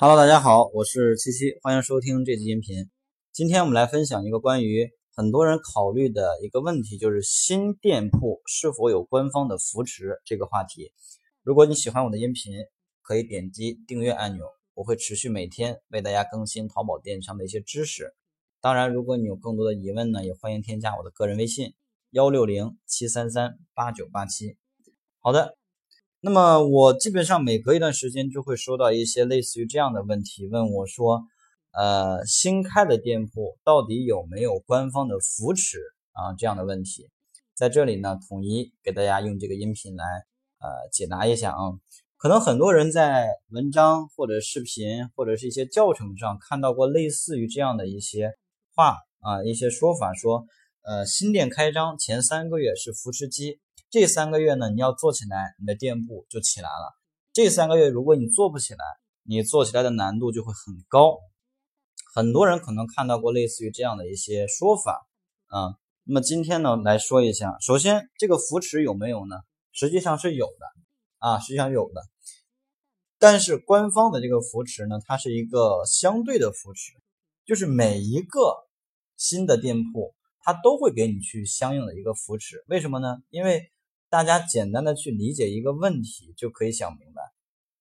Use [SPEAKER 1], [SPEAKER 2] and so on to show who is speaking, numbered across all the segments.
[SPEAKER 1] Hello，大家好，我是七七，欢迎收听这期音频。今天我们来分享一个关于很多人考虑的一个问题，就是新店铺是否有官方的扶持这个话题。如果你喜欢我的音频，可以点击订阅按钮，我会持续每天为大家更新淘宝电商的一些知识。当然，如果你有更多的疑问呢，也欢迎添加我的个人微信幺六零七三三八九八七。好的。那么我基本上每隔一段时间就会收到一些类似于这样的问题，问我说，呃，新开的店铺到底有没有官方的扶持啊？这样的问题，在这里呢，统一给大家用这个音频来呃解答一下啊。可能很多人在文章或者视频或者是一些教程上看到过类似于这样的一些话啊，一些说法，说，呃，新店开张前三个月是扶持期。这三个月呢，你要做起来，你的店铺就起来了。这三个月如果你做不起来，你做起来的难度就会很高。很多人可能看到过类似于这样的一些说法啊。那么今天呢，来说一下，首先这个扶持有没有呢？实际上是有的啊，实际上有的。但是官方的这个扶持呢，它是一个相对的扶持，就是每一个新的店铺，它都会给你去相应的一个扶持。为什么呢？因为大家简单的去理解一个问题就可以想明白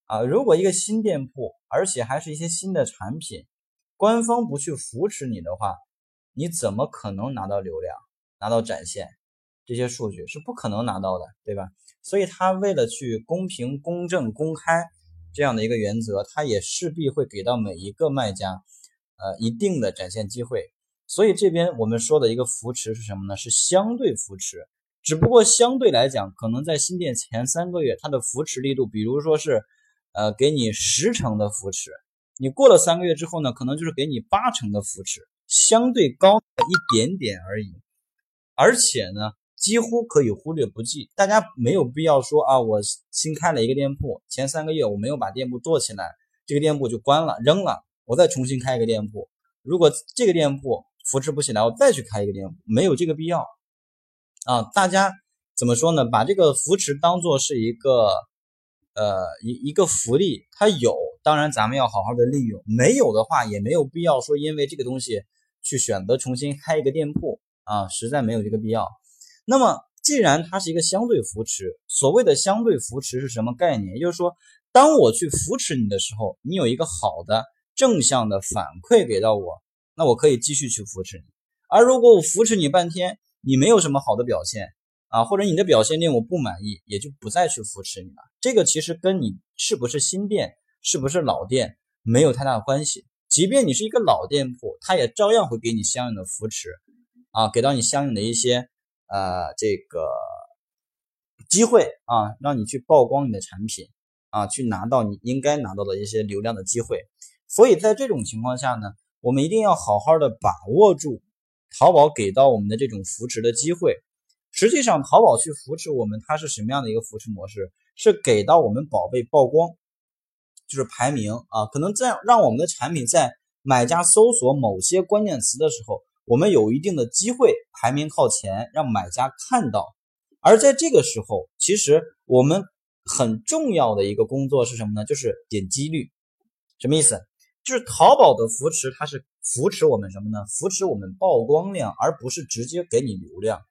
[SPEAKER 1] 啊！如果一个新店铺，而且还是一些新的产品，官方不去扶持你的话，你怎么可能拿到流量、拿到展现这些数据？是不可能拿到的，对吧？所以他为了去公平、公正、公开这样的一个原则，他也势必会给到每一个卖家呃一定的展现机会。所以这边我们说的一个扶持是什么呢？是相对扶持。只不过相对来讲，可能在新店前三个月，它的扶持力度，比如说是，呃，给你十成的扶持，你过了三个月之后呢，可能就是给你八成的扶持，相对高一点点而已。而且呢，几乎可以忽略不计。大家没有必要说啊，我新开了一个店铺，前三个月我没有把店铺做起来，这个店铺就关了扔了，我再重新开一个店铺。如果这个店铺扶持不起来，我再去开一个店铺，没有这个必要。啊，大家怎么说呢？把这个扶持当做是一个，呃，一一个福利，它有，当然咱们要好好的利用；没有的话，也没有必要说因为这个东西去选择重新开一个店铺啊，实在没有这个必要。那么，既然它是一个相对扶持，所谓的相对扶持是什么概念？也就是说，当我去扶持你的时候，你有一个好的正向的反馈给到我，那我可以继续去扶持你；而如果我扶持你半天，你没有什么好的表现啊，或者你的表现令我不满意，也就不再去扶持你了。这个其实跟你是不是新店，是不是老店没有太大关系。即便你是一个老店铺，它也照样会给你相应的扶持啊，给到你相应的一些呃这个机会啊，让你去曝光你的产品啊，去拿到你应该拿到的一些流量的机会。所以在这种情况下呢，我们一定要好好的把握住。淘宝给到我们的这种扶持的机会，实际上淘宝去扶持我们，它是什么样的一个扶持模式？是给到我们宝贝曝光，就是排名啊，可能这样让我们的产品在买家搜索某些关键词的时候，我们有一定的机会排名靠前，让买家看到。而在这个时候，其实我们很重要的一个工作是什么呢？就是点击率，什么意思？就是淘宝的扶持，它是扶持我们什么呢？扶持我们曝光量，而不是直接给你流量。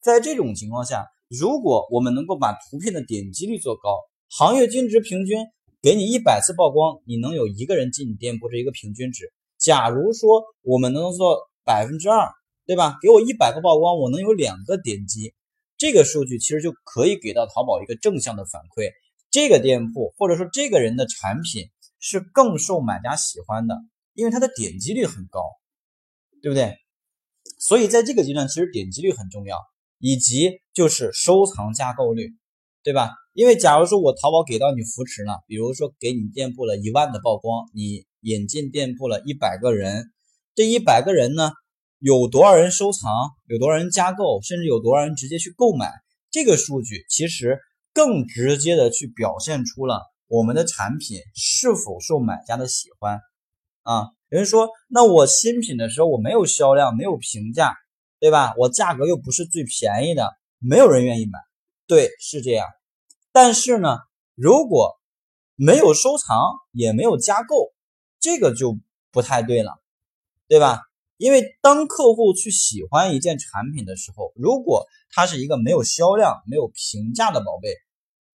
[SPEAKER 1] 在这种情况下，如果我们能够把图片的点击率做高，行业均值平均给你一百次曝光，你能有一个人进你店铺，这一个平均值。假如说我们能做百分之二，对吧？给我一百个曝光，我能有两个点击，这个数据其实就可以给到淘宝一个正向的反馈。这个店铺或者说这个人的产品。是更受买家喜欢的，因为它的点击率很高，对不对？所以在这个阶段，其实点击率很重要，以及就是收藏加购率，对吧？因为假如说我淘宝给到你扶持了，比如说给你店铺了一万的曝光，你引进店铺了一百个人，这一百个人呢，有多少人收藏，有多少人加购，甚至有多少人直接去购买，这个数据其实更直接的去表现出了。我们的产品是否受买家的喜欢啊？有人说，那我新品的时候我没有销量，没有评价，对吧？我价格又不是最便宜的，没有人愿意买。对，是这样。但是呢，如果没有收藏，也没有加购，这个就不太对了，对吧？因为当客户去喜欢一件产品的时候，如果它是一个没有销量、没有评价的宝贝，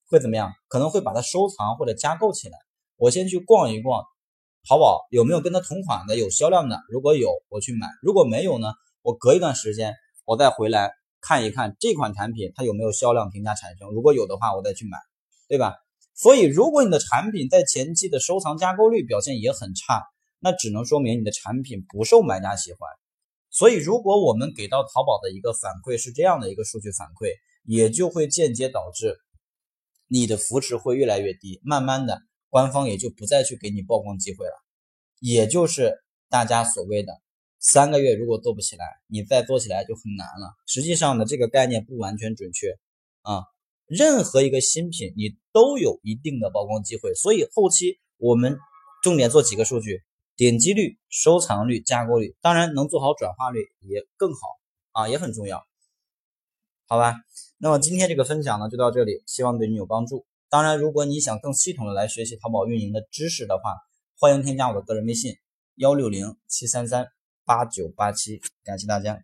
[SPEAKER 1] 会怎么样？可能会把它收藏或者加购起来。我先去逛一逛淘宝，有没有跟它同款的、有销量的？如果有，我去买；如果没有呢？我隔一段时间，我再回来看一看这款产品它有没有销量评价产生。如果有的话，我再去买，对吧？所以，如果你的产品在前期的收藏加购率表现也很差，那只能说明你的产品不受买家喜欢。所以，如果我们给到淘宝的一个反馈是这样的一个数据反馈，也就会间接导致你的扶持会越来越低，慢慢的，官方也就不再去给你曝光机会了。也就是大家所谓的三个月如果做不起来，你再做起来就很难了。实际上呢，这个概念不完全准确啊。任何一个新品，你都有一定的曝光机会，所以后期我们重点做几个数据：点击率、收藏率、加购率，当然能做好转化率也更好啊，也很重要，好吧？那么今天这个分享呢就到这里，希望对你有帮助。当然，如果你想更系统的来学习淘宝运营的知识的话，欢迎添加我的个人微信：幺六零七三三八九八七，感谢大家。